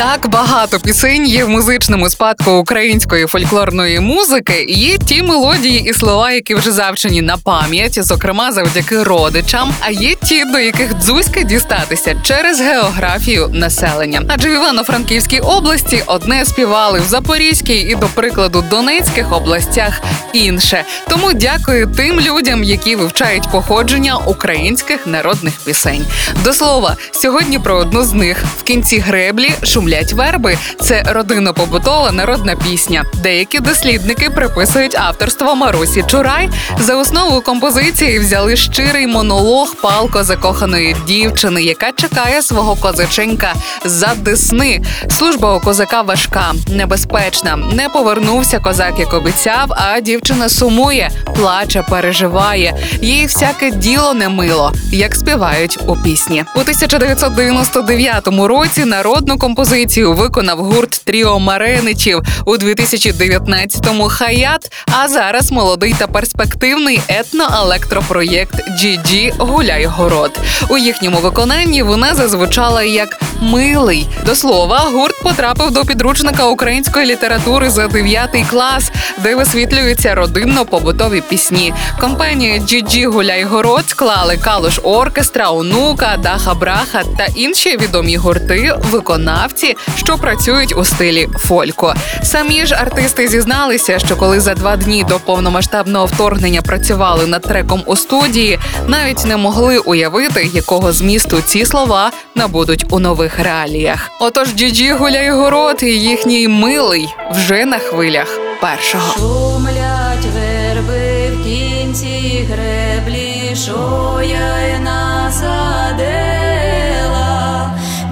Так багато пісень є в музичному спадку української фольклорної музики. Є ті мелодії і слова, які вже завчені на пам'ять, зокрема завдяки родичам. А є ті, до яких дзузька дістатися через географію населення. Адже в Івано-Франківській області одне співали в Запорізькій і, до прикладу, Донецьких областях інше. Тому дякую тим людям, які вивчають походження українських народних пісень. До слова, сьогодні про одну з них в кінці греблі шумлять верби. Це родинно-побутова народна пісня. Деякі дослідники приписують авторство Марусі Чурай. За основу композиції взяли щирий монолог палко закоханої дівчини, яка чекає свого козаченька за десни. Служба у козака важка, небезпечна. Не повернувся козак, як обіцяв, а дівчина сумує, плаче, переживає. Їй всяке діло не мило, як співають у пісні. У 1999 році народну композицію виконав гурт Тріо Мареничів у 2019-му Хаят. А зараз молодий та перспективний етноелектропроєкт GG Гуляй город. У їхньому виконанні вона зазвучала як милий. До слова, гурт потрапив до підручника української літератури за 9 клас, де висвітлюються родинно-побутові пісні. Компанія GG Гуляй город склали Калуш Оркестра, Онука, Даха Браха та інші відомі гурти, виконавці, що працюють у стилі фолько. Самі ж артисти зізналися, що коли за два дні до повномасштабного вторгнення працювали над треком у студії, навіть не могли уявити, якого змісту ці слова набудуть у нових реаліях. Отож, GG Гуляй город і їхній милий вже на хвилях першого. Шумлять верби в кінці греблі, що я насадила,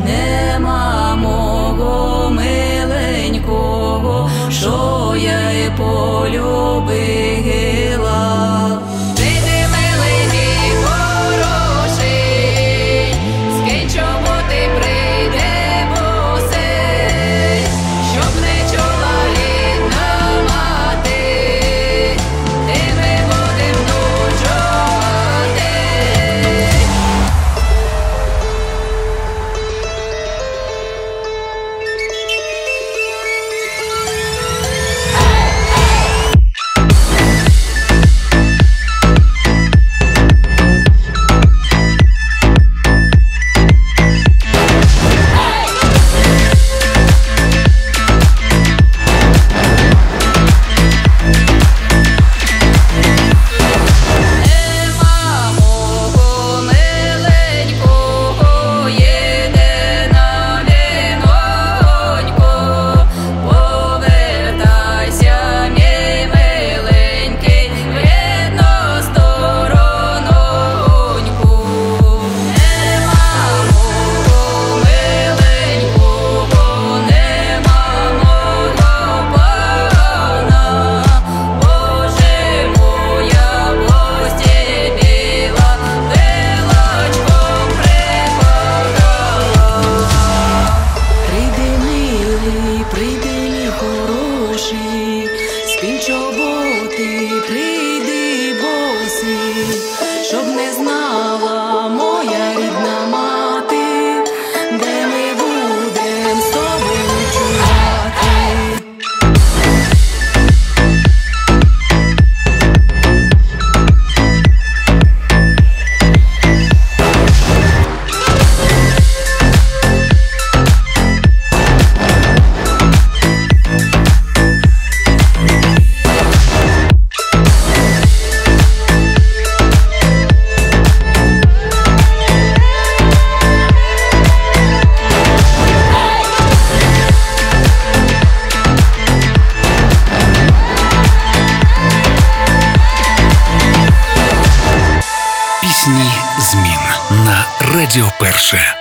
нема мого миленького, що я й полюбила. Пісні змін на Радіо Перше.